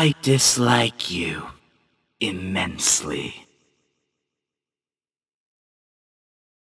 I dislike you immensely.